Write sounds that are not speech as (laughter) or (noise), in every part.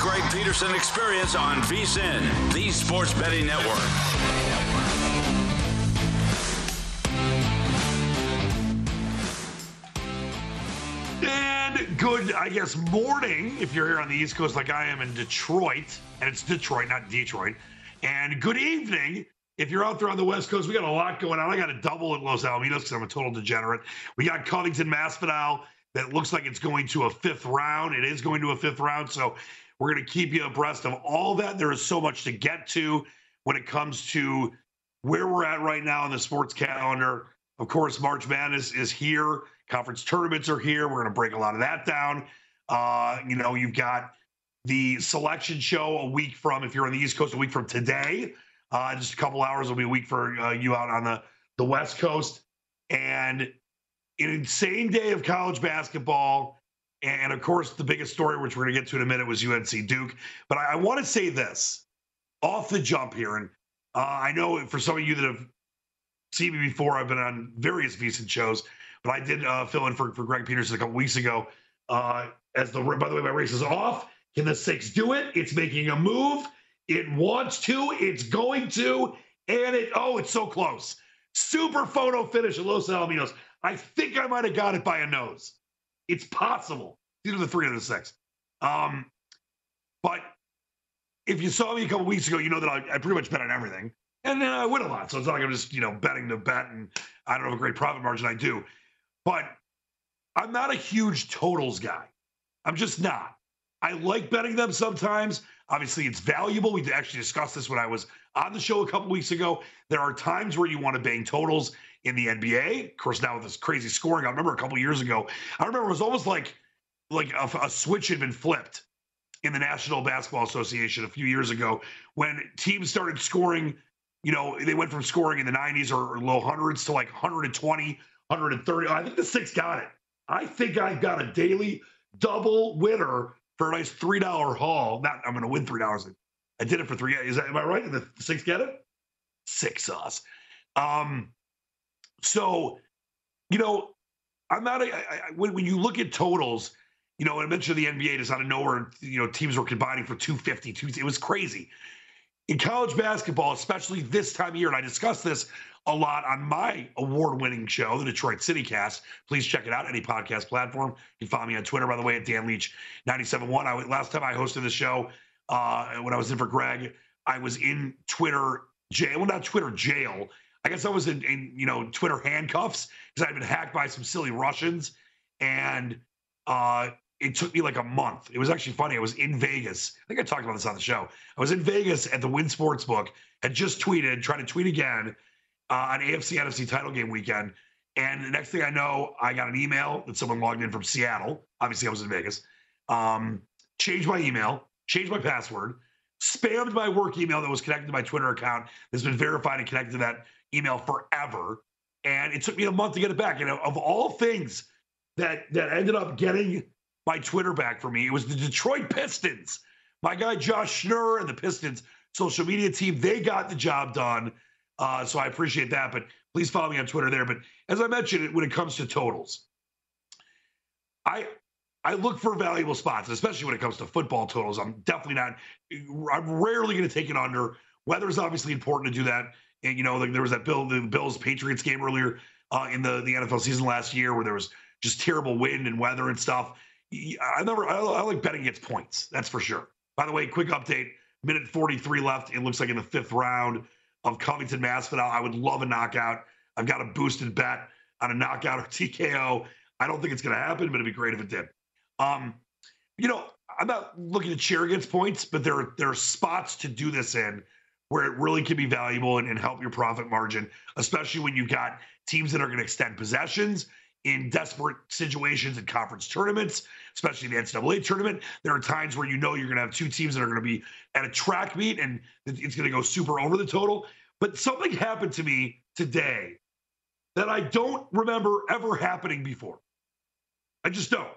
Greg Peterson Experience on VSIN, the Sports Betting Network. And good, I guess, morning if you're here on the East Coast like I am in Detroit. And it's Detroit, not Detroit. And good evening if you're out there on the West Coast. We got a lot going on. I got a double at Los Alamitos because I'm a total degenerate. We got Covington Masvidal that looks like it's going to a fifth round. It is going to a fifth round. So we're going to keep you abreast of all that. There is so much to get to when it comes to where we're at right now in the sports calendar. Of course, March Madness is here. Conference tournaments are here. We're going to break a lot of that down. Uh, you know, you've got the selection show a week from, if you're on the East Coast, a week from today. Uh, just a couple hours will be a week for uh, you out on the, the West Coast. And an insane day of college basketball. And of course, the biggest story, which we're going to get to in a minute, was UNC Duke. But I, I want to say this off the jump here. And uh, I know for some of you that have seen me before, I've been on various VSIN shows, but I did uh, fill in for, for Greg Peterson a couple weeks ago. Uh, as the by the way, my race is off. Can the six do it? It's making a move. It wants to. It's going to. And it, oh, it's so close. Super photo finish at Los Alamitos. I think I might have got it by a nose. It's possible. These are the three of the six. Um, but if you saw me a couple weeks ago, you know that I, I pretty much bet on everything. And then I win a lot. So it's not like I'm just, you know, betting the bet and I don't have a great profit margin. I do. But I'm not a huge totals guy. I'm just not. I like betting them sometimes. Obviously, it's valuable. We actually discussed this when I was on the show a couple weeks ago. There are times where you want to bang totals in the NBA. Of course, now with this crazy scoring, I remember a couple years ago. I remember it was almost like like a, a switch had been flipped in the National Basketball Association a few years ago when teams started scoring. You know, they went from scoring in the 90s or, or low hundreds to like 120, 130. I think the six got it. I think I got a daily double winner for a nice three dollar haul. Not I'm going to win three dollars. I did it for three. Is that am I right? Did the six get it? Six sauce. Um, so, you know, I'm not. A, I, I, when when you look at totals, you know, I mentioned the NBA just out of nowhere. You know, teams were combining for 250. Two, it was crazy. In college basketball, especially this time of year, and I discussed this a lot on my award-winning show, the Detroit City Cast. Please check it out any podcast platform. You can follow me on Twitter, by the way, at Dan Leach 97.1. I last time I hosted the show uh, when I was in for Greg, I was in Twitter jail. Well, not Twitter jail. I guess I was in, in you know Twitter handcuffs because I'd been hacked by some silly Russians, and uh, it took me like a month. It was actually funny. I was in Vegas. I think I talked about this on the show. I was in Vegas at the Wynn Sportsbook. Had just tweeted, trying to tweet again uh, on AFC NFC title game weekend. And the next thing I know, I got an email that someone logged in from Seattle. Obviously, I was in Vegas. Um, changed my email, changed my password, spammed my work email that was connected to my Twitter account that's been verified and connected to that email forever. And it took me a month to get it back. And of all things that that ended up getting my Twitter back for me, it was the Detroit Pistons. My guy Josh Schnurr and the Pistons social media team, they got the job done. Uh, so I appreciate that. But please follow me on Twitter there. But as I mentioned, when it comes to totals, I I look for valuable spots, especially when it comes to football totals. I'm definitely not. I'm rarely going to take it under. Weather is obviously important to do that. And you know, like there was that Bill, the Bills Patriots game earlier uh, in the the NFL season last year where there was just terrible wind and weather and stuff. I never, I, I like betting against points. That's for sure. By the way, quick update: minute 43 left. It looks like in the fifth round of Covington Masvidal. I would love a knockout. I've got a boosted bet on a knockout or TKO. I don't think it's going to happen, but it'd be great if it did. Um, you know, I'm not looking to cheer against points, but there there are spots to do this in where it really can be valuable and, and help your profit margin, especially when you've got teams that are going to extend possessions in desperate situations in conference tournaments, especially the NCAA tournament. There are times where you know you're going to have two teams that are going to be at a track meet and it's going to go super over the total. But something happened to me today that I don't remember ever happening before. I just don't.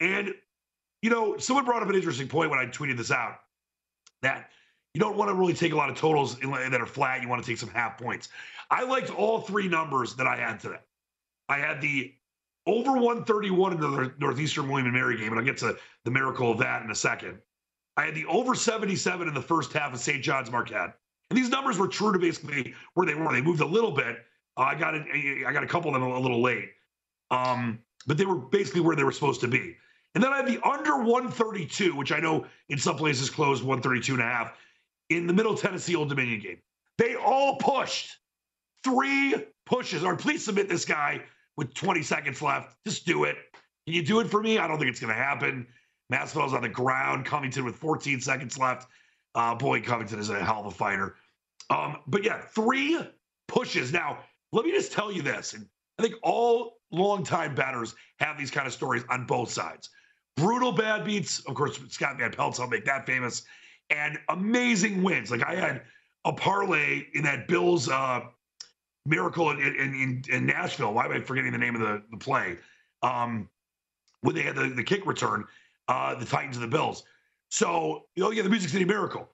And, you know, someone brought up an interesting point when I tweeted this out that you don't want to really take a lot of totals that are flat. You want to take some half points. I liked all three numbers that I had today. I had the over 131 in the Northeastern William and Mary game, and I'll get to the miracle of that in a second. I had the over 77 in the first half of St. John's Marquette. And these numbers were true to basically where they were. They moved a little bit. Uh, I got. I got a couple of them a little late, um, but they were basically where they were supposed to be. And then I had the under 132, which I know in some places closed 132 and a half in the Middle Tennessee Old Dominion game. They all pushed three pushes. Or please submit this guy with 20 seconds left. Just do it. Can you do it for me? I don't think it's going to happen. Masvidal's on the ground. Covington with 14 seconds left. Uh, boy, Covington is a hell of a fighter. Um, but yeah, three pushes. Now, let me just tell you this. And I think all longtime batters have these kind of stories on both sides. Brutal bad beats. Of course, Scott Van Pelt's, I'll make that famous. And amazing wins. Like I had a parlay in that Bills uh, miracle in, in, in, Nashville. Why am I forgetting the name of the, the play? Um, when they had the, the kick return, uh, the Titans and the Bills. So, you know, yeah, the Music City Miracle.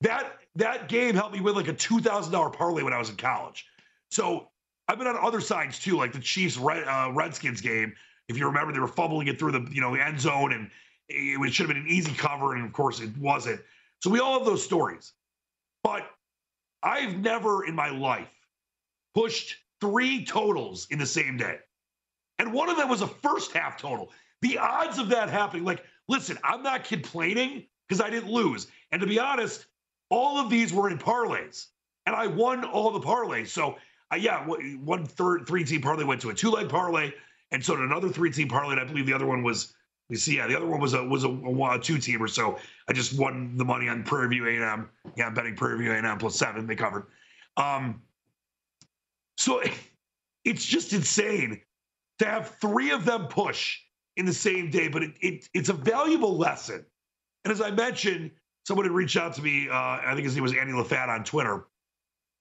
That that game helped me win like a two thousand dollar parlay when I was in college. So I've been on other sides too, like the Chiefs Red, uh, Redskins game. If you remember, they were fumbling it through the you know end zone, and it, it should have been an easy cover, and of course it wasn't. So we all have those stories, but I've never in my life pushed three totals in the same day. And one of them was a first half total. The odds of that happening, like, listen, I'm not complaining because I didn't lose. And to be honest, all of these were in parlays, and I won all the parlays. So, uh, yeah, one third three team parlay went to a two leg parlay, and so another three team parlay. And I believe the other one was, you see, yeah, the other one was a was a, a, a two teamer. So I just won the money on Prairie View A&M. Yeah, I'm betting Prairie View A&M plus seven. They covered. Um, so (laughs) it's just insane to have three of them push in the same day, but it, it, it's a valuable lesson. And as I mentioned, someone had reached out to me. Uh, I think his name was Andy LaFat on Twitter,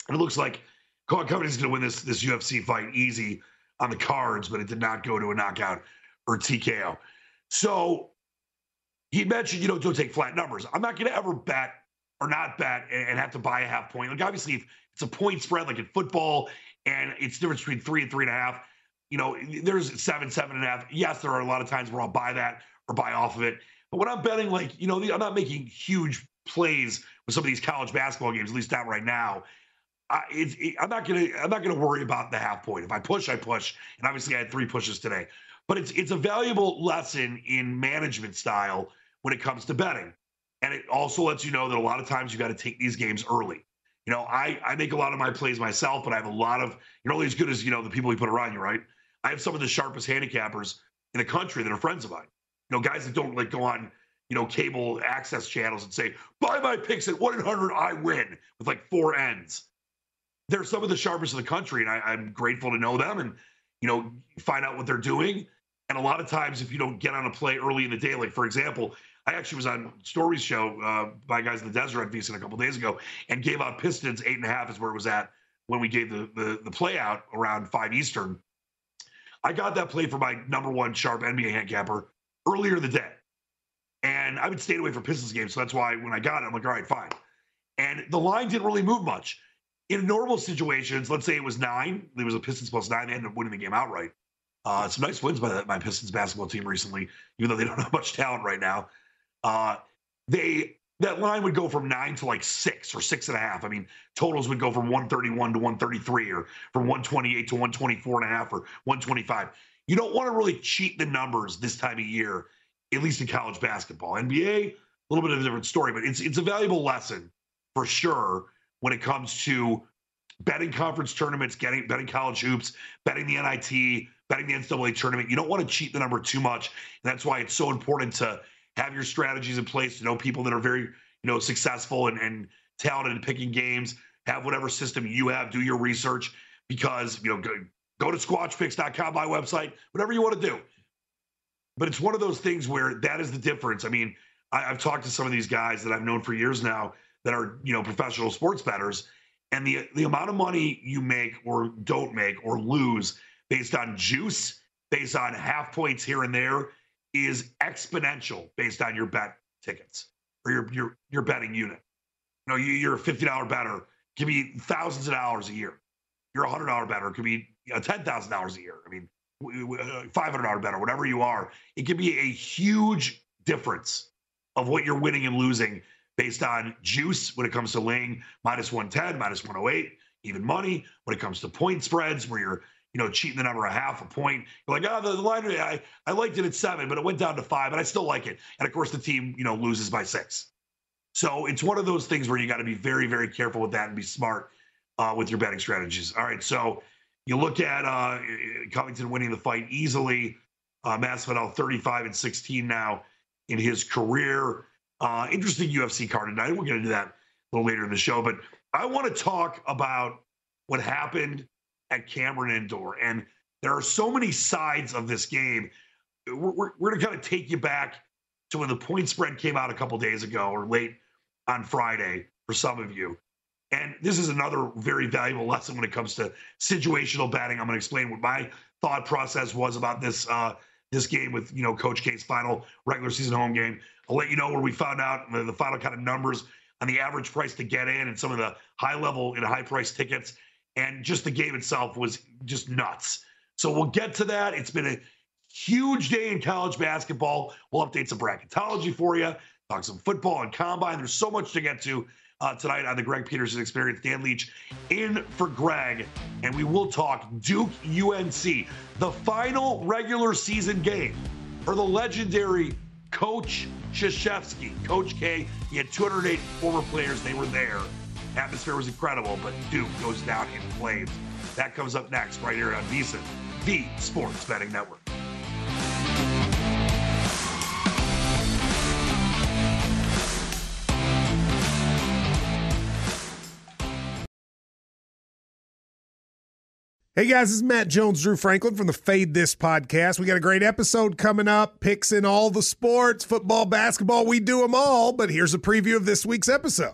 and it looks like Colin Covington's going to win this this UFC fight easy on the cards, but it did not go to a knockout or TKO. So he mentioned, you know, don't take flat numbers. I'm not going to ever bet or not bet and, have to buy a half point. Like obviously, if it's a point spread, like in football, and it's difference between three and three and a half. You know, there's seven, seven and a half. Yes, there are a lot of times where I'll buy that or buy off of it. But when I'm betting, like, you know, I'm not making huge plays with some of these college basketball games, at least not right now. I, it, it, I'm not gonna I'm not gonna worry about the half point. If I push, I push, and obviously I had three pushes today. But it's it's a valuable lesson in management style when it comes to betting, and it also lets you know that a lot of times you got to take these games early. You know, I, I make a lot of my plays myself, but I have a lot of, you're only as good as, you know, the people you put around you, right? I have some of the sharpest handicappers in the country that are friends of mine. You know, guys that don't like go on, you know, cable access channels and say, buy my picks at 100, I win with like four ends. They're some of the sharpest in the country, and I, I'm grateful to know them and, you know, find out what they're doing. And a lot of times, if you don't get on a play early in the day, like for example, I actually was on Story's show uh, by guys in the desert VSiN a couple days ago and gave out Pistons eight and a half is where it was at when we gave the, the, the play out around five Eastern. I got that play for my number one sharp NBA handicapper earlier in the day. And I've been staying away from Pistons games. So that's why when I got it, I'm like, all right, fine. And the line didn't really move much. In normal situations, let's say it was nine, there was a Pistons plus nine, they ended up winning the game outright. Uh, some nice wins by the, my Pistons basketball team recently, even though they don't (laughs) have much talent right now uh, they that line would go from nine to like six or six and a half. I mean, totals would go from 131 to 133 or from 128 to 124 and a half or 125. you don't want to really cheat the numbers this time of year, at least in college basketball. NBA, a little bit of a different story, but it's it's a valuable lesson for sure when it comes to betting conference tournaments, getting betting college hoops, betting the NIT, betting the NCAA tournament. You don't want to cheat the number too much. And that's why it's so important to have your strategies in place, to know people that are very, you know, successful and, and talented in picking games, have whatever system you have, do your research because, you know, go, go to squatchpicks.com, my website, whatever you want to do. But it's one of those things where that is the difference. I mean, I, I've talked to some of these guys that I've known for years now that are, you know, professional sports bettors and the the amount of money you make or don't make or lose based on juice, based on half points here and there, is exponential based on your bet tickets or your your your betting unit. You know, you, you're a fifty dollar bettor, could be thousands of dollars a year. You're a hundred dollar bettor, could be ten thousand dollars a year. I mean, uh, five hundred dollar bettor, whatever you are. It could be a huge difference of what you're winning and losing based on juice when it comes to laying minus 110, minus 108, even money when it comes to point spreads where you're you know cheating the number a half a point. You're like, oh, the, line I, I liked it at seven, but it went down to five, and I still like it. And of course, the team you know loses by six. So it's one of those things where you got to be very, very careful with that and be smart uh, with your betting strategies. All right, so you look at uh, Covington winning the fight easily. Uh, Masvidal 35 and 16 now in his career. Uh, interesting UFC card tonight. We're going to do that a little later in the show, but I want to talk about what happened at Cameron Indoor. And there are so many sides of this game. We're, we're, we're going to kind of take you back to when the point spread came out a couple days ago or late on Friday for some of you. And this is another very valuable lesson when it comes to situational batting. I'm going to explain what my thought process was about this uh, this game with you know Coach K's final regular season home game. I'll let you know where we found out the, the final kind of numbers on the average price to get in and some of the high level and high price tickets. And just the game itself was just nuts. So we'll get to that. It's been a huge day in college basketball. We'll update some bracketology for you, talk some football and combine. There's so much to get to uh, tonight on the Greg Peterson Experience. Dan Leach in for Greg, and we will talk Duke UNC, the final regular season game for the legendary Coach Krzyzewski. Coach K, he had 208 former players. They were there. Atmosphere was incredible, but Duke goes down in flames. That comes up next, right here on VSiN, the Sports Betting Network. Hey guys, this is Matt Jones, Drew Franklin from the Fade This podcast. We got a great episode coming up, picks in all the sports, football, basketball, we do them all. But here's a preview of this week's episode.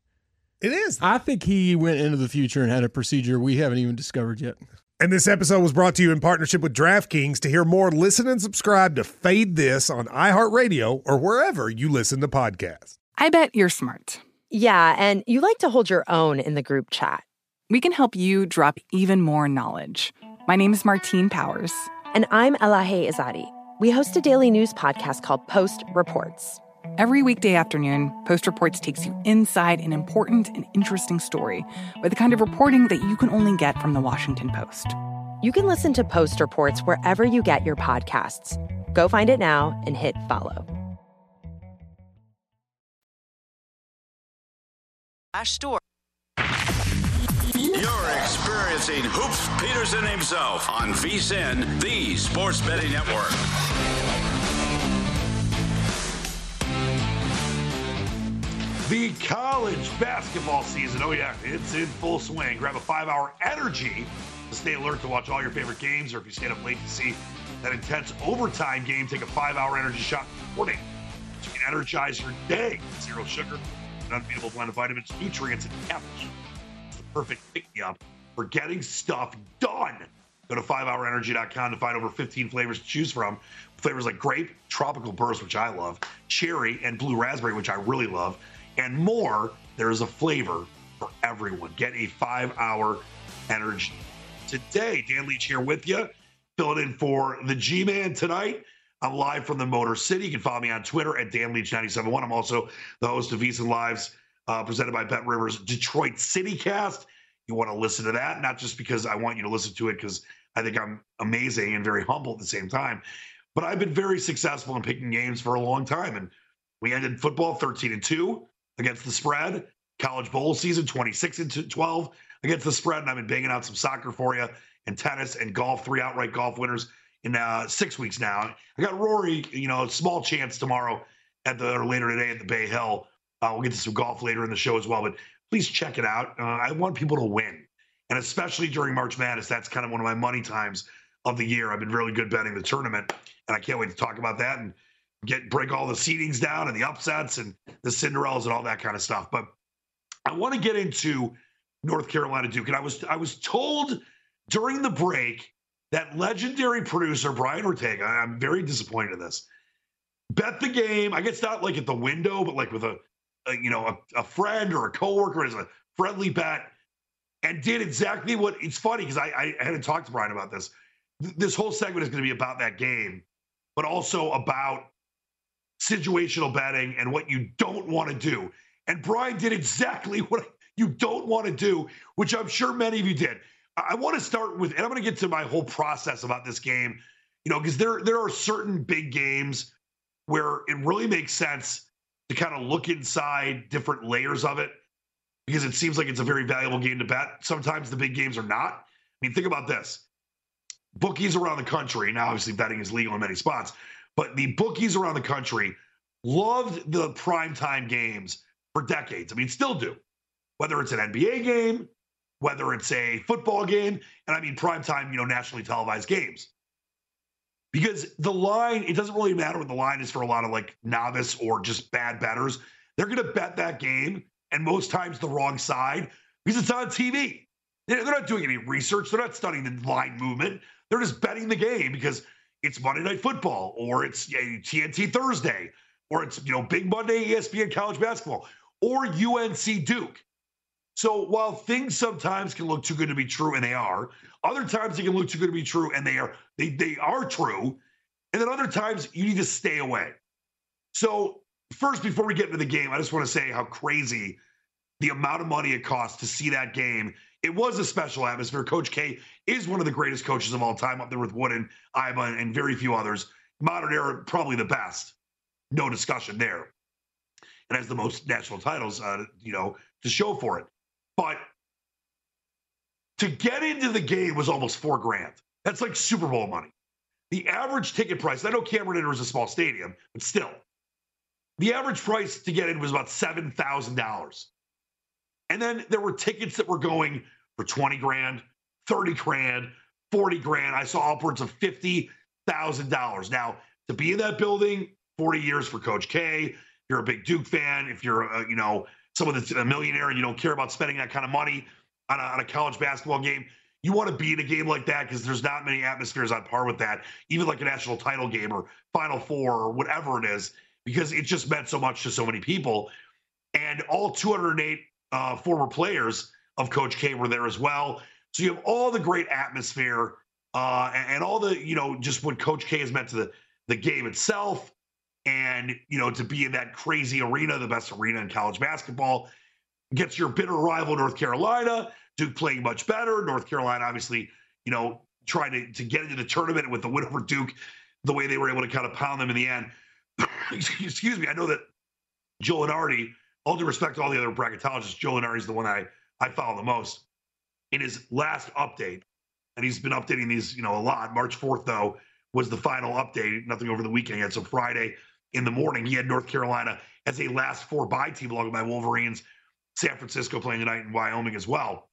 It is. I think he went into the future and had a procedure we haven't even discovered yet. And this episode was brought to you in partnership with DraftKings. To hear more, listen and subscribe to Fade This on iHeartRadio or wherever you listen to podcasts. I bet you're smart. Yeah, and you like to hold your own in the group chat. We can help you drop even more knowledge. My name is Martine Powers. And I'm Elahe Izadi. We host a daily news podcast called Post Reports. Every weekday afternoon, Post Reports takes you inside an important and interesting story with the kind of reporting that you can only get from the Washington Post. You can listen to Post Reports wherever you get your podcasts. Go find it now and hit follow. Store. You're experiencing Hoops Peterson himself on VSiN, the Sports Betting Network. The college basketball season, oh yeah, it's in full swing. Grab a five hour energy to stay alert to watch all your favorite games, or if you stayed up late to see that intense overtime game, take a five hour energy shot morning so you can energize your day. Zero sugar, an unbeatable blend of vitamins, nutrients, and caffeine. It's the perfect pick me up for getting stuff done. Go to 5hourenergy.com to find over 15 flavors to choose from. Flavors like grape, tropical burst, which I love, cherry, and blue raspberry, which I really love, and more. There is a flavor for everyone. Get a five hour energy. Today, Dan Leach here with you, filling in for the G Man tonight. I'm live from the Motor City. You can follow me on Twitter at Dan Leach971. I'm also the host of VSiN Lives uh, presented by Bet Rivers Detroit City Cast. You want to listen to that, not just because I want you to listen to it because I think I'm amazing and very humble at the same time, but I've been very successful in picking games for a long time. And we ended football 13 and 2 against the spread, college bowl season 26 and 12 against the spread. And I've been banging out some soccer for you and tennis and golf, three outright golf winners in uh, six weeks now. I got Rory, you know, small chance tomorrow at the or later today at the Bay Hill. Uh, we'll get to some golf later in the show as well, but please check it out. Uh, I want people to win, and especially during March Madness, that's kind of one of my money times of the year. I've been really good betting the tournament, and I can't wait to talk about that and get break all the seedings down and the upsets and the Cinderellas and all that kind of stuff. But I want to get into North Carolina Duke, and I was I was told during the break that legendary producer Brian Ortega. I'm very disappointed in this. Bet the game. I guess not like at the window, but like with a, a you know a, a, friend or a coworker as a friendly bet, and did exactly what. It's funny because I, I hadn't talked to Brian about this. This whole segment is going to be about that game, but also about situational betting and what you don't want to do. And Brian did exactly (laughs) what you don't want to do, which I'm sure many of you did. I want to start with, and I'm going to get to my whole process about this game, you know, because there there are certain big games where it really makes sense to kind of look inside different layers of it because it seems like it's a very valuable game to bet. Sometimes the big games are not. I mean, think about this. Bookies around the country, now obviously betting is legal in many spots, but the bookies around the country loved the primetime games for decades. I mean, still do. Whether it's an NBA game, whether it's a football game, and I mean primetime, you know, nationally televised games. Because the line, it doesn't really matter what the line is for a lot of like novice or just bad betters. They're going to bet that game, and most times the wrong side because it's on TV. They're not doing any research. They're not studying the line movement. They're just betting the game because it's Monday Night Football or it's TNT Thursday or it's you know Big Monday ESPN college basketball or UNC Duke. So while things sometimes can look too good to be true, and they are, other times they can look too good to be true, and they are they they are true, and then other times you need to stay away. So first, before we get into the game, I just want to say how crazy the amount of money it costs to see that game. It was a special atmosphere. Coach K is one of the greatest coaches of all time, up there with Wooden, Iba, and very few others. Modern era, probably the best. No discussion there. And has the most national titles, uh, you know, to show for it. But to get into the game was almost four grand. That's like Super Bowl money. The average ticket price, I know Cameron Indoor is a small stadium, but still, the average price to get in was about $7,000. And then there were tickets that were going for 20 grand, 30 grand, 40 grand. I saw upwards of $50,000. Now, to be in that building, 40 years for Coach K, if you're a big Duke fan, if you're, a, you know, someone that's a millionaire and you don't care about spending that kind of money on a, on a college basketball game, you want to be in a game like that because there's not many atmospheres on par with that, even like a national title game or Final Four or whatever it is, because it just meant so much to so many people. And all 208 uh, former players of Coach K were there as well. So you have all the great atmosphere uh, and, and all the, you know, just what Coach K has meant to the, the game itself and you know to be in that crazy arena, the best arena in college basketball, gets your bitter rival North Carolina, Duke playing much better. North Carolina, obviously, you know, trying to, to get into the tournament with the win over Duke, the way they were able to kind of pound them in the end. (coughs) Excuse me, I know that Joe Lunardi, all due respect to all the other bracketologists, Joe Lunardi is the one I, I follow the most. In his last update, and he's been updating these, you know, a lot. March 4th, though, was the final update. Nothing over the weekend yet. So Friday, in the morning, he had North Carolina as a last four bye team, along with my Wolverines, San Francisco playing tonight in Wyoming as well.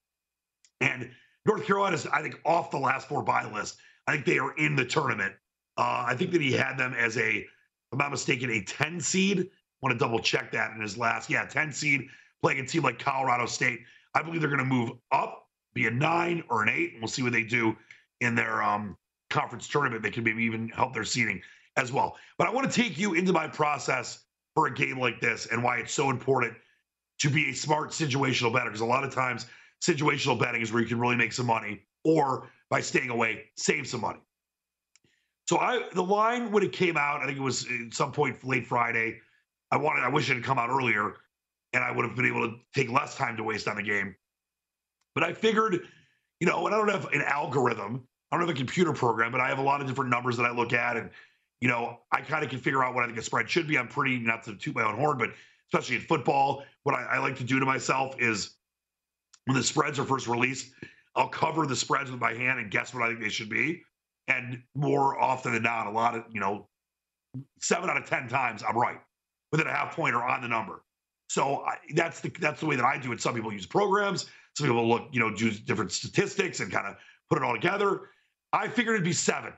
And North Carolina's, I think, off the last four bye list. I think they are in the tournament. Uh, I think that he had them as a, if I'm not mistaken, a 10 seed. Want to double check that in his last, yeah, 10 seed playing a team like Colorado State. I believe they're going to move up, be a nine or an eight, and we'll see what they do in their um, conference tournament. They can maybe even help their seeding as well. But I want to take you into my process for a game like this and why it's so important to be a smart situational bettor. Because a lot of times, situational betting is where you can really make some money, or by staying away, save some money. So I, the line when it came out, I think it was at some point late Friday. I wanted, I wish it had come out earlier, and I would have been able to take less time to waste on the game. But I figured, you know, and I don't have an algorithm, I don't have a computer program, but I have a lot of different numbers that I look at, and you know, I kind of can figure out what I think a spread should be. I'm pretty not to toot my own horn, but especially in football, what I, I like to do to myself is when the spreads are first released, I'll cover the spreads with my hand and guess what I think they should be. And more often than not, a lot of, you know, seven out of 10 times I'm right within a half point or on the number. So I, that's the that's the way that I do it. Some people use programs. Some people look, you know, do different statistics and kind of put it all together. I figured it'd be seven.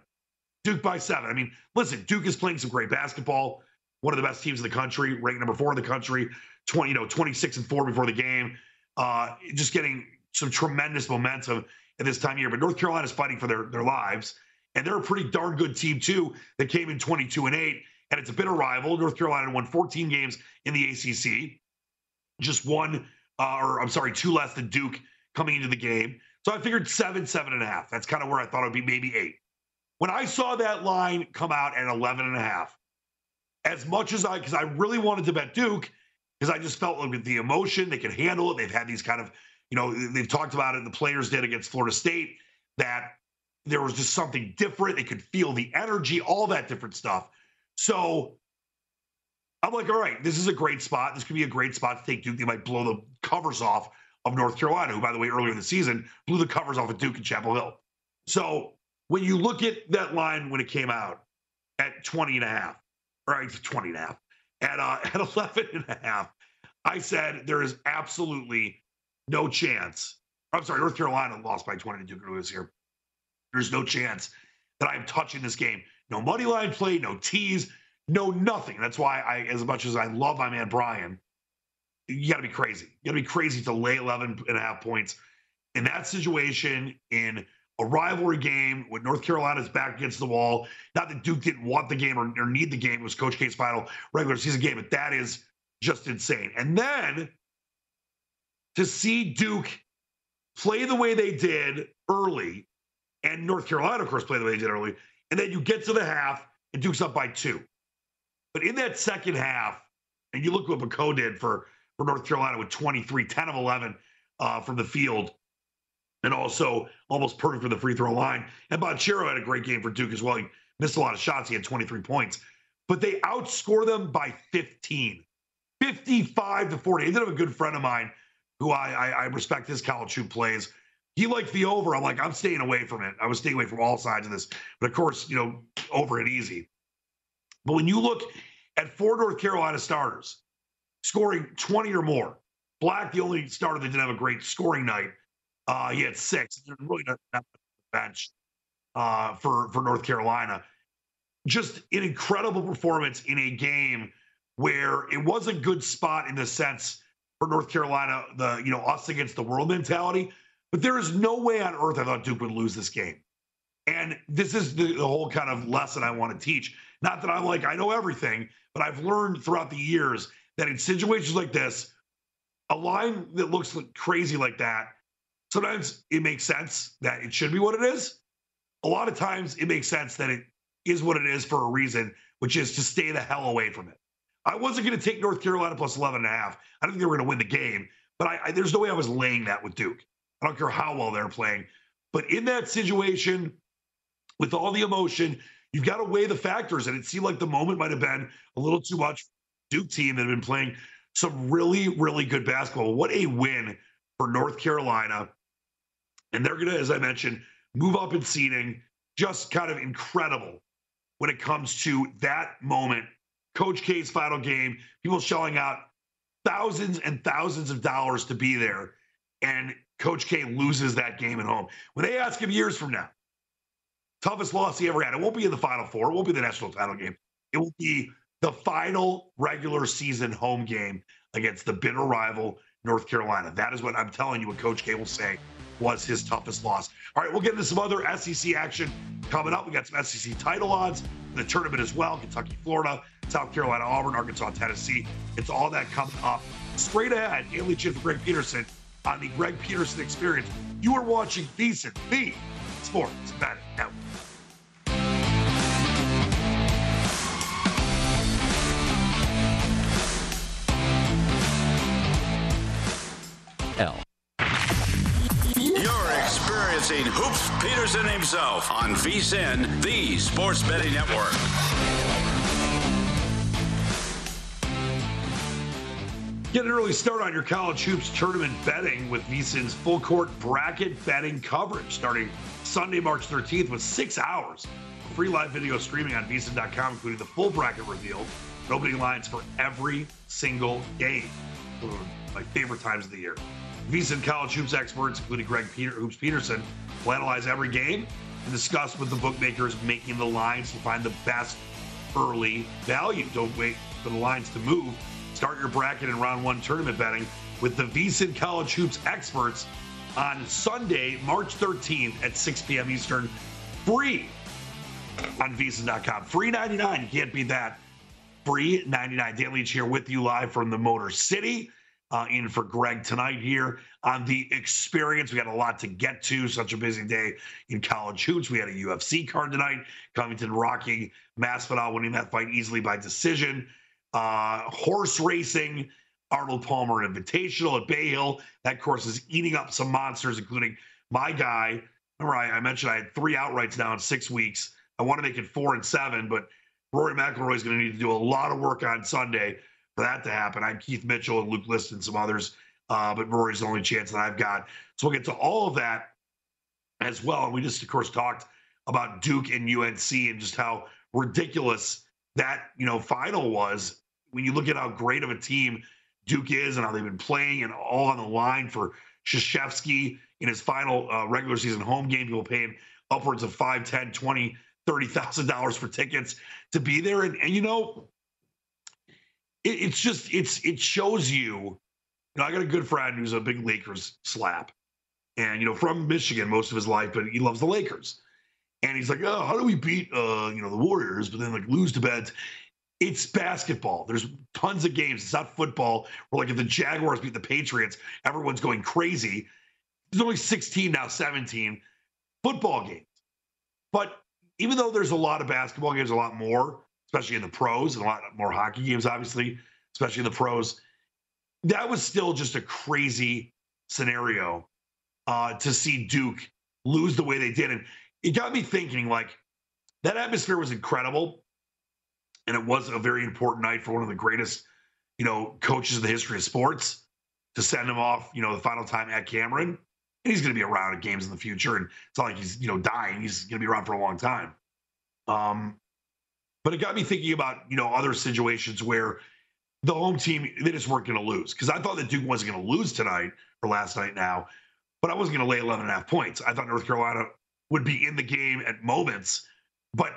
Duke by seven. I mean, listen, Duke is playing some great basketball. One of the best teams in the country, ranked number four in the country. Twenty, you know, twenty six and four before the game. Uh, just getting some tremendous momentum at this time of year. But North Carolina is fighting for their their lives, and they're a pretty darn good team too. That came in twenty two and eight, and it's a bitter rival. North Carolina won fourteen games in the ACC, just one, uh, or I'm sorry, two less than Duke coming into the game. So I figured seven, seven and a half. That's kind of where I thought it would be, maybe eight. When I saw that line come out at 11 and a half, as much as I, because I really wanted to bet Duke, because I just felt like the emotion, they can handle it. They've had these kind of, you know, they've talked about it, the players did against Florida State, that there was just something different. They could feel the energy, all that different stuff. So I'm like, all right, this is a great spot. This could be a great spot to take Duke. They might blow the covers off of North Carolina, who, by the way, earlier in the season blew the covers off of Duke and Chapel Hill. So when you look at that line when it came out at 20 and a half, right, 20 and a half, at, uh, (laughs) at 11 and a half, I said there is absolutely no chance. I'm sorry, North Carolina lost by 20 to Duke Lewis here. There's no chance that I'm touching this game. No money line play, no tease, no nothing. That's why I, as much as I love my man Brian, you got to be crazy. You got to be crazy to lay 11 and a half points in that situation in a rivalry game with North Carolina's back against the wall. Not that Duke didn't want the game or, or need the game. It was Coach K's final regular season game, but that is just insane. And then to see Duke play the way they did early, and North Carolina, of course, play the way they did early, and then you get to the half and Duke's up by two. But in that second half, and you look what Bacot did for for North Carolina with 23, 10 of 11 uh, from the field, and also almost perfect for the free throw line. And Banchero had a great game for Duke as well. He missed a lot of shots. He had 23 points, but they outscore them by 15, 55 to 40. I did have a good friend of mine who I, I, I respect his college shoot plays. He liked the over. I'm like, I'm staying away from it. I was staying away from all sides of this. But of course, you know, over it easy. But when you look at four North Carolina starters, scoring 20 or more. Black, the only starter that didn't have a great scoring night. Uh, he had six. Really not that bench uh, for for North Carolina. Just an incredible performance in a game where it was a good spot in the sense for North Carolina, the you know us against the world mentality. But there is no way on earth I thought Duke would lose this game. And this is the, the whole kind of lesson I want to teach. Not that I'm like I know everything, but I've learned throughout the years that in situations like this, a line that looks crazy like that, sometimes it makes sense that it should be what it is. A lot of times it makes sense that it is what it is for a reason, which is to stay the hell away from it. I wasn't going to take North Carolina plus 11 and a half. I don't think they were going to win the game, but I, I, there's no way I was laying that with Duke. I don't care how well they're playing. But in that situation, with all the emotion, you've got to weigh the factors. And it seemed like the moment might have been a little too much Duke team that had been playing some really, really good basketball. What a win for North Carolina. And they're going to, as I mentioned, move up in seeding. Just kind of incredible when it comes to that moment Coach K's final game, people shelling out thousands and thousands of dollars to be there, and Coach K loses that game at home. When they ask him years from now, toughest loss he ever had, it won't be in the Final Four, it won't be the national title game, it will be the final regular season home game against the bitter rival North Carolina. That is what I'm telling you, what Coach K will say was his toughest loss. All right, we'll get into some other SEC action coming up. We got some SEC title odds, the tournament as well Kentucky, Florida, South Carolina, Auburn, Arkansas, Tennessee. It's all that coming up. Straight ahead, Daily Chin for Greg Peterson on the Greg Peterson Experience. You are watching VSiN, the Sports Betting Network. L. You're experiencing Hoops Peterson himself on VSiN, the Sports Betting Network. Get an early start on your college hoops tournament betting with VSiN's full court bracket betting coverage starting Sunday, March 13th with six hours of free live video streaming on VSiN.com, including the full bracket reveal and opening lines for every single game. One of my favorite times of the year. VSiN college hoops experts, including Greg Peter, Hoops Peterson, will analyze every game and discuss with the bookmakers making the lines to find the best early value. Don't wait for the lines to move Start your bracket in round one tournament betting with the VSiN College Hoops experts on Sunday, March 13th at 6 p.m. Eastern, free on VSiN.com. Free 99. You can't beat that. Free 99. Dan Leach here with you live from the Motor City. Uh, in for Greg tonight here on the experience. We got a lot to get to. Such a busy day in college hoops. We had a UFC card tonight. Covington rocking Masvidal, winning that fight easily by decision uh, horse racing, Arnold Palmer Invitational at Bay Hill. That course is eating up some monsters, including my guy. Remember, I, I mentioned I had three outrights now in six weeks. I want to make it four and seven, but Rory McIlroy is going to need to do a lot of work on Sunday for that to happen. I'm Keith Mitchell and Luke List and some others, uh, but Rory's the only chance that I've got. So we'll get to all of that as well. And we just, of course, talked about Duke and UNC and just how ridiculous that you know final was when you look at how great of a team Duke is and how they've been playing and all on the line for Krzyzewski in his final uh, regular season home game. People paying upwards of 5, 10, 20, 30,000 dollars for tickets to be there. And, and you know, it, it's just, it's, it shows you, you know, I got a good friend who's a big Lakers slap and, you know, from Michigan most of his life, but he loves the Lakers. And he's like, oh, how do we beat, uh, you know, the Warriors, but then like lose to bed? It's basketball. There's tons of games. It's not football. Where like if the Jaguars beat the Patriots, everyone's going crazy. There's only 16 now, 17 football games. But even though there's a lot of basketball games, a lot more, especially in the pros, and a lot more hockey games, obviously, especially in the pros, that was still just a crazy scenario uh, to see Duke lose the way they did. And it got me thinking, like, that atmosphere was incredible and it was a very important night for one of the greatest, you know, coaches in the history of sports to send him off, you know, the final time at Cameron. And he's going to be around at games in the future, and it's not like he's, you know, dying. He's going to be around for a long time. Um, but it got me thinking about, you know, other situations where the home team they just weren't going to lose because I thought that Duke wasn't going to lose tonight or last night now, but I wasn't going to lay 11 and a half points. I thought North Carolina would be in the game at moments, but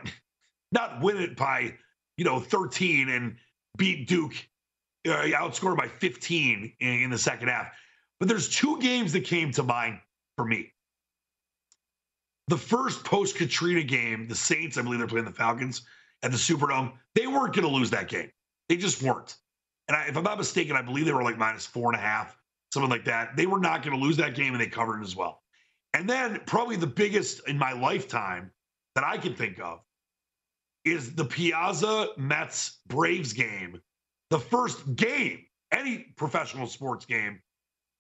not win it by you know, 13 and beat Duke, uh, outscored by 15 in, in the second half. But there's two games that came to mind for me. The first post Katrina game, the Saints, I believe they're playing the Falcons at the Superdome, they weren't going to lose that game. They just weren't. And I, if I'm not mistaken, I believe they were like minus four and a half, something like that. They were not going to lose that game, and they covered it as well. And then, probably the biggest in my lifetime that I can think of is the Piazza Mets Braves game, the first game, any professional sports game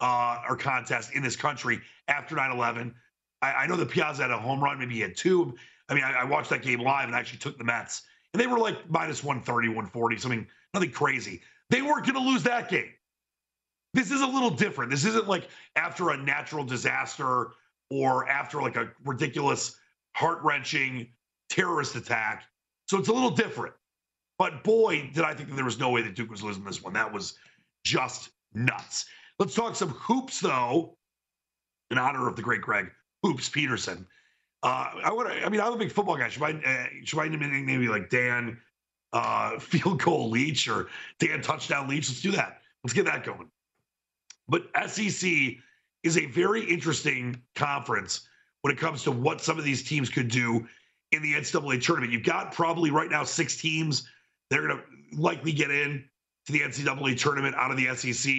uh, or contest in this country after 9 11. I, I, know the Piazza had a home run, maybe he had two. I mean, I, I, watched that game live and actually took the Mets, and they were like minus 130, 140, something, nothing crazy. They weren't going to lose that game. This is a little different. This isn't like after a natural disaster or after like a ridiculous, heart wrenching terrorist attack so it's a little different. But boy, did I think that there was no way that Duke was losing this one. That was just nuts. Let's talk some hoops, though, in honor of the great Greg Hoops Peterson. Uh, I want to. I mean, I'm a big football guy. Should I? Uh, should I name maybe like Dan uh, (laughs) Field Goal Leach or Dan Touchdown Leach? Let's do that. Let's get that going. But SEC is a very interesting conference when it comes to what some of these teams could do in the NCAA tournament. You've got probably right now six teams that are going to likely get in to the NCAA tournament out of the SEC.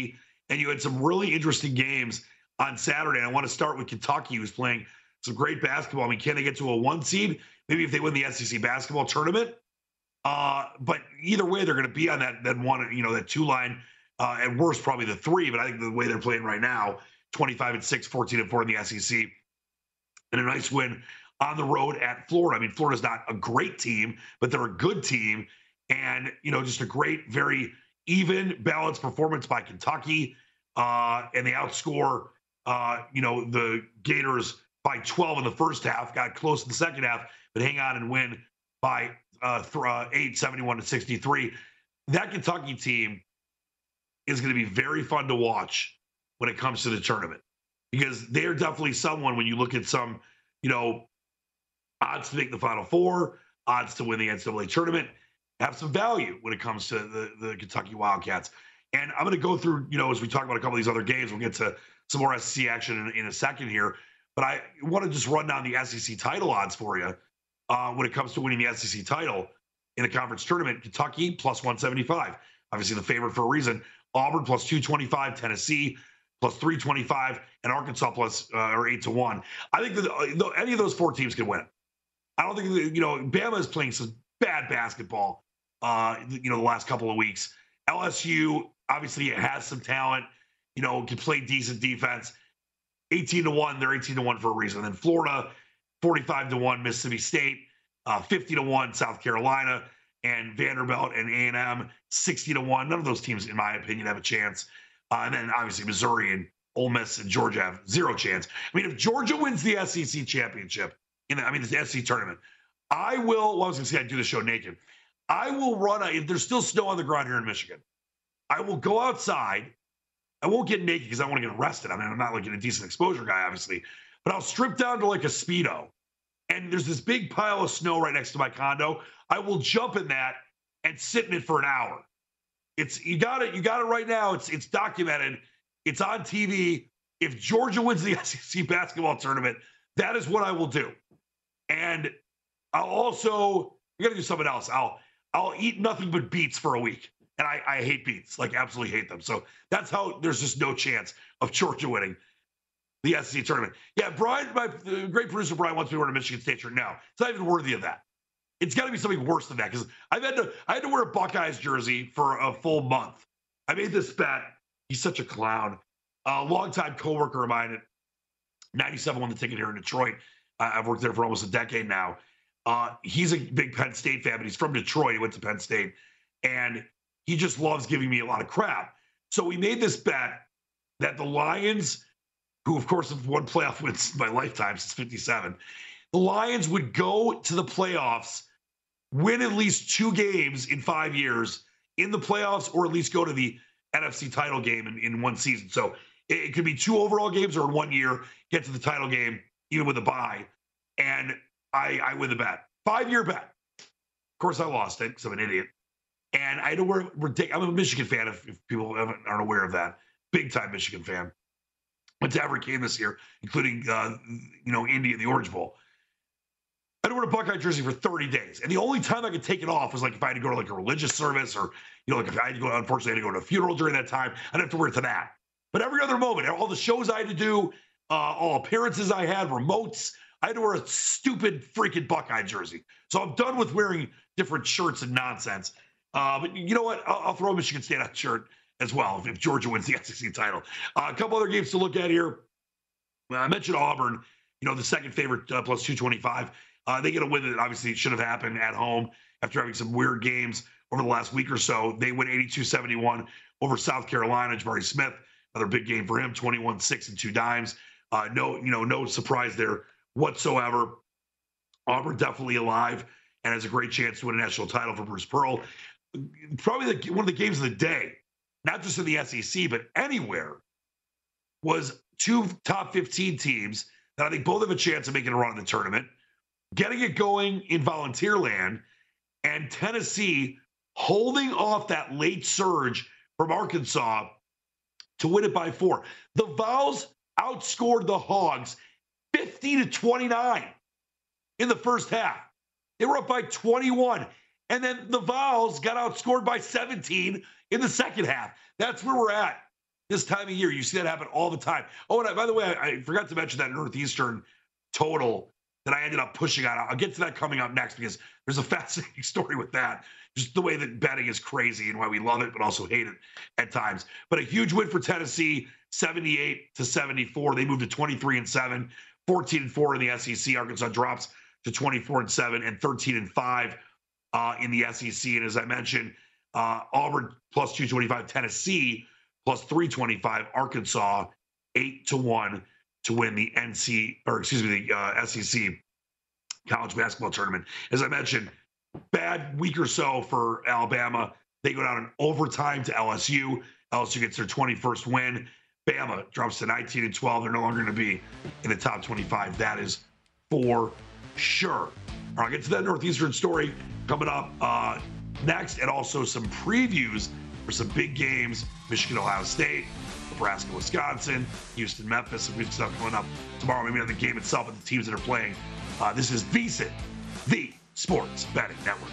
And you had some really interesting games on Saturday. I want to start with Kentucky, who's playing some great basketball. I mean, can they get to a one seed? Maybe if they win the SEC basketball tournament. Uh, but either way, they're going to be on that that one, you know, that two line. Uh, at worst, probably the three. But I think the way they're playing right now, 25 and 6, 14 and 4 in the SEC, and a nice win on the road at Florida. I mean, Florida's not a great team, but they're a good team. And, you know, just a great, very even, balanced performance by Kentucky. Uh, and they outscore, uh, you know, the Gators by 12 in the first half, got close in the second half, but hang on and win by uh, th- uh, 8, 71 to 63. That Kentucky team is going to be very fun to watch when it comes to the tournament because they're definitely someone when you look at some, you know, odds to make the Final Four, odds to win the NCAA tournament, have some value when it comes to the, the Kentucky Wildcats. And I'm going to go through, you know, as we talk about a couple of these other games, we'll get to some more SEC action in, in a second here. But I want to just run down the SEC title odds for you uh, when it comes to winning the SEC title in the conference tournament. Kentucky plus 175, obviously the favorite for a reason. Auburn plus 225, Tennessee plus 325, and Arkansas plus, uh, or eight to one. I think that uh, any of those four teams can win it. I don't think that, you know Bama is playing some bad basketball. Uh, you know the last couple of weeks. LSU obviously has some talent. You know can play decent defense. 18 to 1, they're 18 to 1 for a reason. And then Florida, 45 to 1, Mississippi State, uh, 50 to 1, South Carolina, and Vanderbilt and A&M, 60 to 1. None of those teams, in my opinion, have a chance. Uh, and then obviously Missouri and Ole Miss and Georgia have zero chance. I mean, if Georgia wins the SEC championship, in the, I mean, the SEC tournament, I will, well, I was going to say I'd do the show naked. I will run, a, if there's still snow on the ground here in Michigan, I will go outside I won't get naked because I want to get arrested. I mean, I'm not like a decent exposure guy, obviously, but I'll strip down to like a Speedo. And there's this big pile of snow right next to my condo. I will jump in that and sit in it for an hour. It's you got it, you got it right now. It's it's documented. It's on TV. If Georgia wins the (laughs) SEC basketball tournament, that is what I will do. And I'll also we gotta do something else. I'll I'll eat nothing but beets for a week and I, I hate beets, like absolutely hate them. So that's how there's just no chance of Georgia winning the SEC tournament. Yeah, Brian, my great producer Brian wants me to wear a Michigan State shirt. No, it's not even worthy of that. It's got to be something worse than that because I've had to I had to wear a Buckeyes jersey for a full month. I made this bet. He's such a clown. A longtime coworker of mine at 97 won the ticket here in Detroit. I've worked there for almost a decade now. Uh, he's a big Penn State fan, but he's from Detroit. He went to Penn State, and he just loves giving me a lot of crap. So we made this bet that the Lions, who of course have won playoff (laughs) wins in my lifetime since 57, the Lions would go to the playoffs, win at least two games in five years in the playoffs, or at least go to the NFC title game in, in one season. So it, it could be two overall games or in one year, get to the title game, even with a bye. And I, I win the bet. Five year bet. Of course, I lost it because I'm an idiot. And I we're, we're I'm a Michigan fan if, if people aren't aware of that. Big time Michigan fan. Went to every game this year, including uh, you know Indy in the Orange Bowl. I to wear a Buckeye jersey for 30 days, and the only time I could take it off was like if I had to go to like a religious service, or you know, like if I had to go. Unfortunately, I had to go to a funeral during that time. I'd have to wear it to that. But every other moment, all the shows I had to do, uh, all appearances I had, remotes, I had to wear a stupid freaking Buckeye jersey. So I'm done with wearing different shirts and nonsense. Uh, but you know what? I'll, I'll throw Michigan State on shirt as well if, if, Georgia wins the (laughs) SEC title. Uh, a couple other games to look at here. I mentioned Auburn. You know, the second favorite uh, plus 225. Uh, they get a win that obviously should have happened at home after having some weird games over the last week or so. They win 82-71 over South Carolina. Jabari Smith, another big game for him, 21-6 and two dimes. Uh, no, you know, no surprise there whatsoever. Auburn definitely alive and has a great chance to win a national title for Bruce Pearl. Probably the, one of the games of the day, not just in the SEC, but anywhere, was two top 15 teams that I think both have a chance of making a run in the tournament, getting it going in volunteer land, and Tennessee holding off that late surge from Arkansas to win it by four. The Vols outscored the Hogs 50 to 29 in the first half. They were up by 21. And then the Vols got outscored by 17 in the second half. That's where we're at this time of year. You see that happen all the time. Oh, and I, by the way, I, I forgot to mention that Northeastern total that I ended up pushing on. I'll get to that coming up next because there's a fascinating (laughs) story with that. Just the way that betting is crazy and why we love it, but also hate it at times. But a huge win for Tennessee, 78 to 74. They moved to 23 and 7, 14 and 4 in the SEC. Arkansas drops to 24 and 7 and 13 and 5 uh, in the SEC. And as I mentioned, uh, Auburn plus 225, Tennessee plus 325, Arkansas 8 to 1 to win the NC or excuse me, the uh, SEC college basketball tournament. As I mentioned, bad week or so for Alabama. They go down in overtime to LSU. LSU gets their 21st win. Bama drops to 19 and 12. They're no longer going to be in the top 25. That is for sure. All right, I'll get to that Northeastern story coming up uh, next, and also some previews for some big games Michigan, Ohio State, Nebraska, Wisconsin, Houston, Memphis, good stuff coming up tomorrow. Maybe on the game itself and the teams that are playing. Uh, this is VSIN, the Sports Betting Network.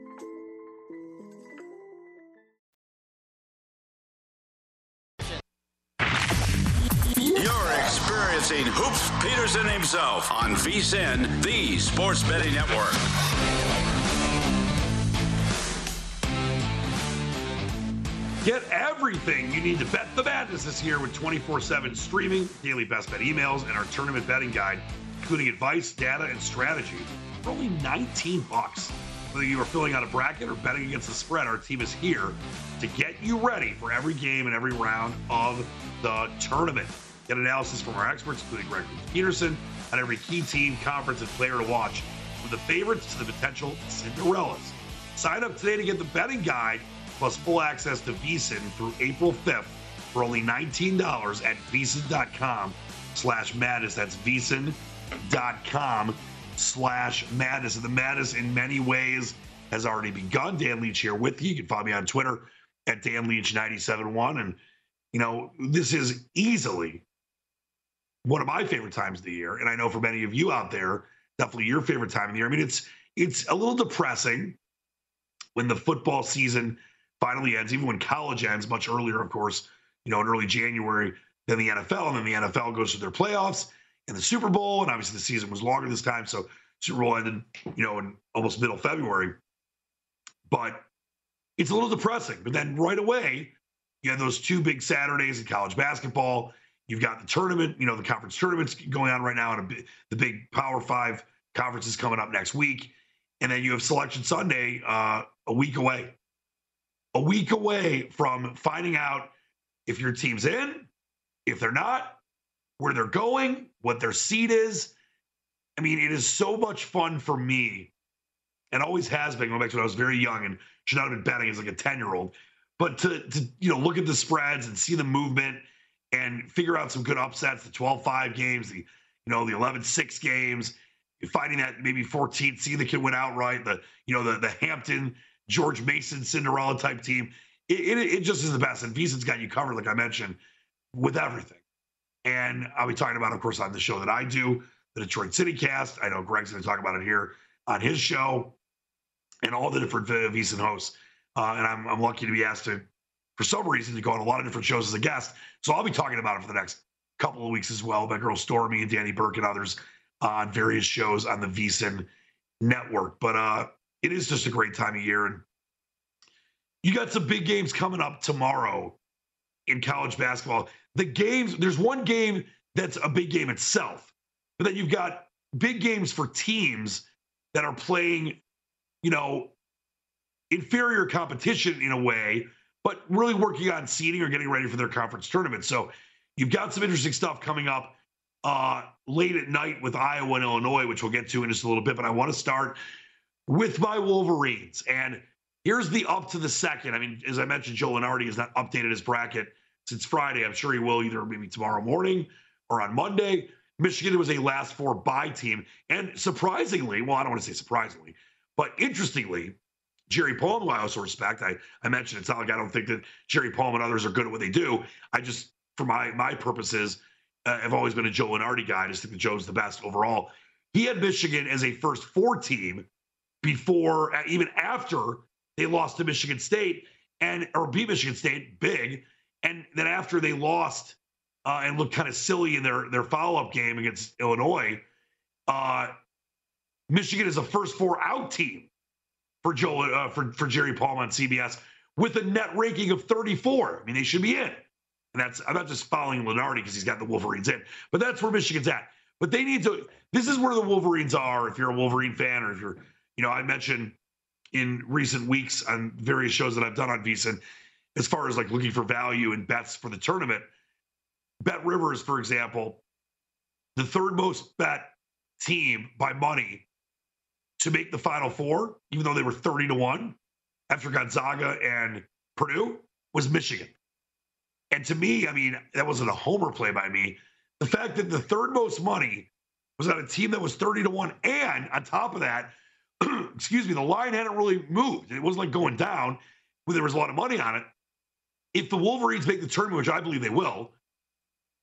Hoops Peterson himself on VSIN, the Sports Betting Network. Get everything you need to bet the madness this year with 24 7 streaming, daily best bet emails, and our tournament betting guide, including advice, data, and strategy for only 19 bucks. Whether you are filling out a bracket or betting against the spread, our team is here to get you ready for every game and every round of the tournament. Get analysis from our experts, including Greg Peterson, on every key team, conference, and player to watch, from the favorites to the potential Cinderellas. Sign up today to get the betting guide plus full access to VSIN through April 5th for only $19 at VSIN.com slash madness. That's VSIN.com slash madness. And the madness in many ways has already begun. Dan Leach here with you. You can follow me on Twitter at Dan Leach971. And, you know, this is easily one of my favorite times of the year. And I know for many of you out there, definitely your favorite time of the year. I mean, it's it's a little depressing when the football season finally ends, even when college ends much earlier, of course, you know, in early January than the NFL. And then the NFL goes to their playoffs and the Super Bowl. And obviously the season was longer this time. So Super Bowl ended, you know, in almost middle February. But it's a little depressing. But then right away, you had those two big Saturdays in college basketball. You've got the tournament, you know, the conference tournaments going on right now, and a, the big Power Five conferences coming up next week. And then you have Selection Sunday uh, a week away a week away from finding out if your team's in, if they're not, where they're going, what their seat is. I mean, it is so much fun for me and always has been going back to when I was very young and should not have been betting as like a 10 year old. But to, to, you know, look at the spreads and see the movement and figure out some good upsets, the 12-5 games, the you know, the 11-6 games, finding that maybe 14th seed that can win outright, the you know, the the Hampton, George Mason, Cinderella type team. It, it, it just is the best. And VSiN's got you covered, like I mentioned, with everything. And I'll be talking about, of course, on the show that I do, the Detroit City Cast. I know Greg's going to talk about it here on his show and all the different VSiN hosts. Uh, and I'm, I'm lucky to be asked to, for some reason, to go on a lot of different shows as a guest. So I'll be talking about it for the next couple of weeks as well. My girl Stormy and Danny Burke and others on various shows on the VSiN network. But uh, it is just a great time of year. And you got some big games coming up tomorrow in college basketball. The games, there's one game that's a big game itself, but then you've got big games for teams that are playing, you know, inferior competition in a way, but really working on seeding or getting ready for their conference tournament. So you've got some interesting stuff coming up uh, late at night with Iowa and Illinois, which we'll get to in just a little bit. But I want to start with my Wolverines. And here's the up to the second. I mean, as I mentioned, Joe Lunardi has not updated his bracket since Friday. I'm sure he will either maybe tomorrow morning or on Monday. Michigan was a last four bye team. And surprisingly, well, I don't want to say surprisingly, but interestingly, Jerry Palm, who I also respect, I, I mentioned it's not like I don't think that Jerry Palm and others are good at what they do. I just, for my my purposes, uh, have always been a Joe Lunardi guy. I just think that Joe's the best overall. He had Michigan as a first four team before, uh, even after they lost to Michigan State and or beat Michigan State big, and then after they lost uh, and looked kind of silly in their their follow up game against Illinois, uh, Michigan is a first four out team for Joe uh, for for Jerry Palm on CBS with a net ranking of 34. I mean, they should be in. And that's I'm not just following Lunardi because he's got the Wolverines in, but that's where Michigan's at. But they need to. This is where the Wolverines are. If you're a Wolverine fan, or if you're, you know, I mentioned in recent weeks on various shows that I've done on VSiN, as far as like looking for value and bets for the tournament. Bet Rivers, for example, the third most bet team by money to make the Final Four, even though they were 30 to 1 after Gonzaga and Purdue, was Michigan. And to me, I mean, that wasn't a homer play by me. The fact that the third most money was on a team that was 30 to 1, and on top of that, (clears throat) excuse me, the line hadn't really moved. It wasn't like going down where there was a lot of money on it. If the Wolverines make the tournament, which I believe they will,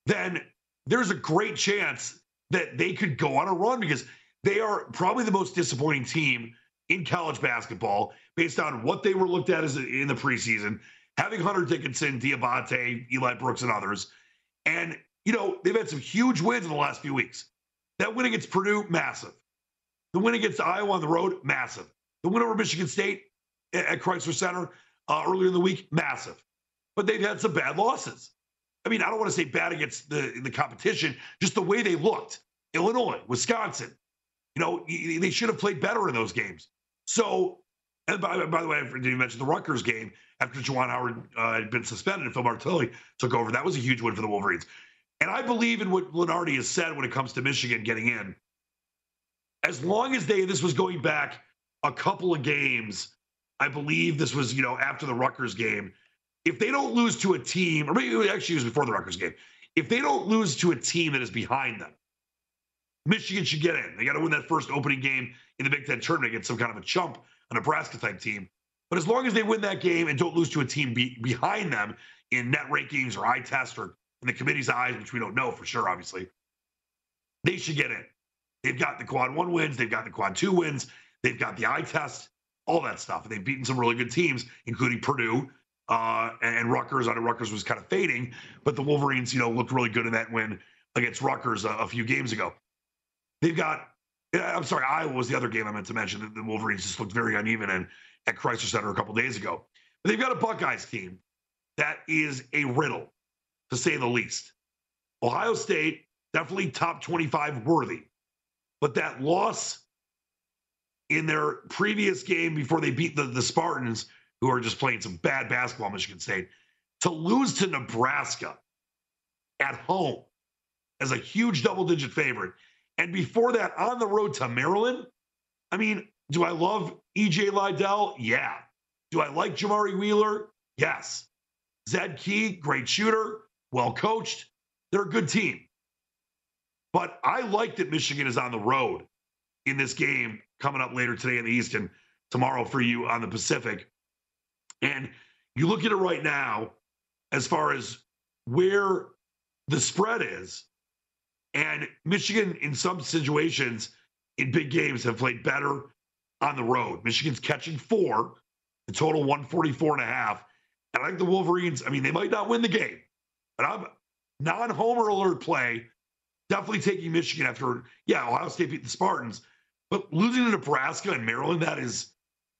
then there's a great chance that they could go on a run because they are probably the most disappointing team in college basketball based on what they were looked at as in the preseason, having Hunter Dickinson, Diabate, Eli Brooks, and others. And, you know, they've had some huge wins in the last few weeks. That win against Purdue, massive. The win against Iowa on the road, massive. The win over Michigan State at Crisler Center uh, earlier in the week, massive. But they've had some bad losses. I mean, I don't want to say bad against the, the competition, just the way they looked. Illinois, Wisconsin, you know, they should have played better in those games. So, and by, by the way, I didn't mention the Rutgers game after Juwan Howard uh, had been suspended and Phil Martelli took over. That was a huge win for the Wolverines. And I believe in what Lunardi has said when it comes to Michigan getting in as long as they this was going back a couple of games, I believe this was you know after the Rutgers game. If they don't lose to a team, or maybe actually it was before the Rutgers game, if they don't lose to a team that is behind them, Michigan should get in. They got to win that first opening game in the Big Ten tournament against some kind of a chump, a Nebraska type team. But as long as they win that game and don't lose to a team be, behind them in net rankings or eye test or in the committee's eyes, which we don't know for sure, obviously, they should get in. They've got the quad one wins, they've got the quad two wins, they've got the eye test, all that stuff. And they've beaten some really good teams, including Purdue uh, and Rutgers. I know Rutgers was kind of fading, but the Wolverines, you know, looked really good in that win against Rutgers a, a few games ago. They've got, I'm sorry, Iowa was the other game I meant to mention that the Wolverines just looked very uneven and at Crisler Center a couple days ago. But they've got a Buckeyes team that is a riddle, to say the least. Ohio State, definitely top 25 worthy. But that loss in their previous game before they beat the, the Spartans, who are just playing some bad basketball, Michigan State, to lose to Nebraska at home as a huge double digit favorite. And before that, on the road to Maryland. I mean, do I love EJ Liddell? Yeah. Do I like Jamari Wheeler? Yes. Zed Key, great shooter. well coached. They're a good team. But I like that Michigan is on the road in this game coming up later today in the East and tomorrow for you on the Pacific. And you look at it right now as far as where the spread is. And Michigan, in some situations, in big games, have played better on the road. Michigan's catching four, the total 144 and a half. And I think the Wolverines, I mean, they might not win the game, but I'm non homer alert play, definitely taking Michigan after, yeah, Ohio State beat the Spartans. But losing to Nebraska and Maryland, that is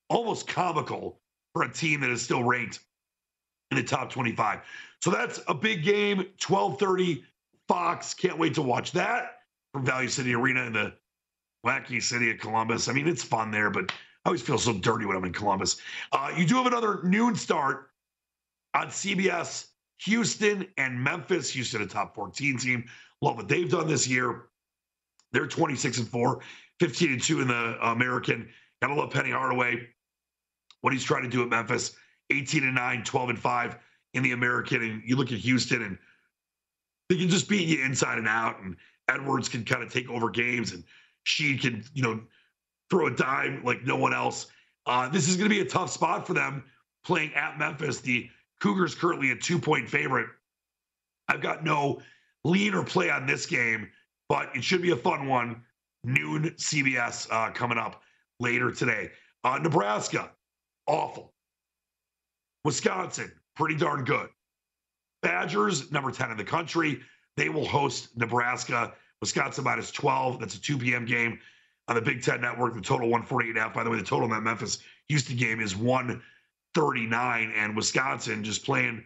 almost comical for a team that is still ranked in the top 25. So that's a big game, 1230 Fox. Can't wait to watch that from Value City Arena in the wacky city of Columbus. I mean, it's fun there, but I always feel so dirty when I'm in Columbus. Uh, you do have another noon start on CBS, Houston and Memphis. Houston, a top 14 team. Love what they've done this year. They're 26 and 4, 15 and 2 in the American. Gotta love Penny Hardaway. What he's trying to do at Memphis, 18 and 9, 12 and 5 in the American. And you look at Houston and they can just beat you inside and out. And Edwards can kind of take over games and she can, you know, throw a dime like no one else. Uh, this is going to be a tough spot for them playing at Memphis. The Cougars currently a two point favorite. I've got no lean or play on this game, but it should be a fun one. Noon CBS uh, coming up later today. Uh, Nebraska, awful. Wisconsin, pretty darn good. Badgers, number 10 in the country. They will host Nebraska. Wisconsin minus 12. That's a 2 p.m. game on the Big Ten Network. The total 148 and a half. By the way, the total in that Memphis Houston game is 139. And Wisconsin just playing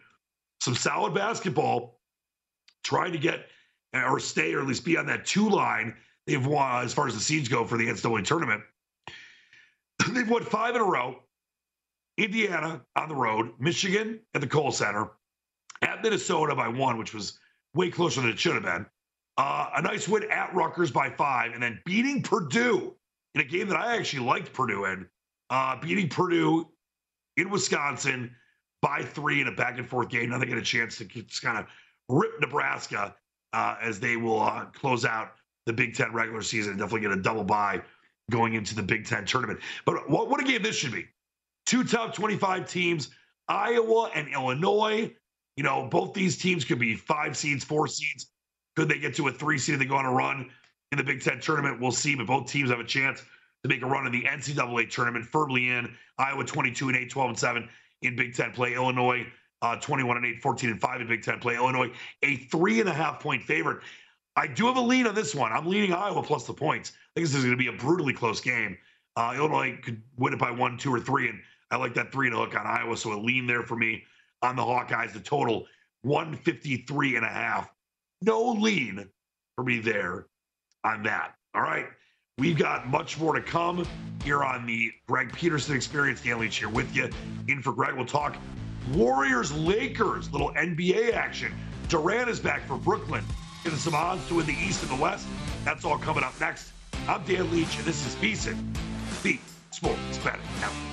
some solid basketball, trying to get or stay or at least be on that two line. They've won as far as the seeds go for the NCAA tournament. (clears throat) They've won five in a row. Indiana on the road, Michigan at the Kohl Center, at Minnesota by one, which was way closer than it should have been. Uh, a nice win at Rutgers by five, and then beating Purdue in a game that I actually liked Purdue in, uh, beating Purdue in Wisconsin by three in a back and forth game. Now they get a chance to just kind of rip Nebraska uh, as they will uh, close out the Big Ten regular season and definitely get a double bye going into the Big Ten tournament. But what, what a game this should be. Two top 25 teams, Iowa and Illinois. You know, both these teams could be five seeds, four seeds. Could they get to a three seed they go on a run in the Big Ten tournament? We'll see. But both teams have a chance to make a run in the NCAA tournament, firmly in. Iowa 22 and 8, 12 and 7 in Big Ten play. Illinois uh, 21 and 8, 14 and 5 in Big Ten play. Illinois, a three and a half point favorite. I do have a lean on this one. I'm leaning Iowa plus the points. I think this is going to be a brutally close game. Uh, Illinois could win it by one, two, or three, and I like that three and a hook on Iowa. So a lean there for me on the Hawkeyes. The total 153 and a half no lean for me there on that. All right. We've got much more to come here on the Greg Peterson Experience. Dan Leach here with you. In for Greg, we'll talk Warriors Lakers, little NBA action. Durant is back for Brooklyn. Getting some odds to win the East and the West. That's all coming up next. I'm Dan Leach, and this is VSIN, the Sports Betting Network.